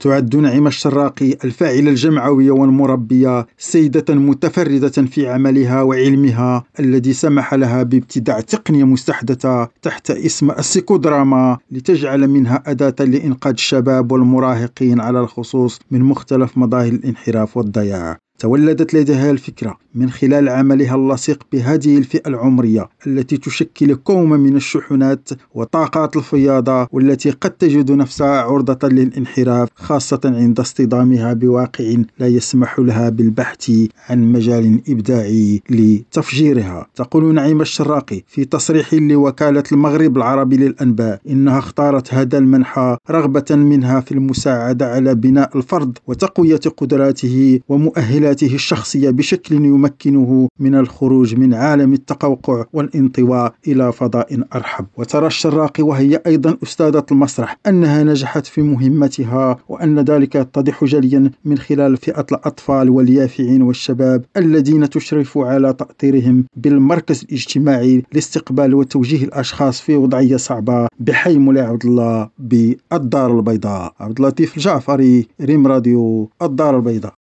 تعد نعيمة الشراقي الفاعلة الجمعوية والمربية سيدة متفردة في عملها وعلمها الذي سمح لها بابتداع تقنية مستحدثة تحت اسم السيكودراما لتجعل منها أداة لإنقاذ الشباب والمراهقين على الخصوص من مختلف مظاهر الانحراف والضياع. تولدت لديها الفكرة من خلال عملها اللصيق بهذه الفئة العمرية التي تشكل كوم من الشحنات وطاقات الفياضة والتي قد تجد نفسها عرضة للانحراف خاصة عند اصطدامها بواقع لا يسمح لها بالبحث عن مجال إبداعي لتفجيرها. تقول نعيم الشراقي في تصريح لوكالة المغرب العربي للأنباء إنها اختارت هذا المنحى رغبة منها في المساعدة على بناء الفرد وتقوية قدراته ومؤهلاته الشخصية بشكل يمكنه من الخروج من عالم التقوقع والانطواء إلى فضاء أرحب. وترى الشراقي وهي أيضا أستاذة المسرح أنها نجحت في مهمتها وأن ذلك يتضح جليا من خلال فئة الأطفال واليافعين والشباب الذين تشرف على تأطيرهم بالمركز الاجتماعي لاستقبال وتوجيه الأشخاص في وضعية صعبة بحي مولاي عبد الله بالدار البيضاء. عبد اللطيف الجعفري ريم راديو الدار البيضاء.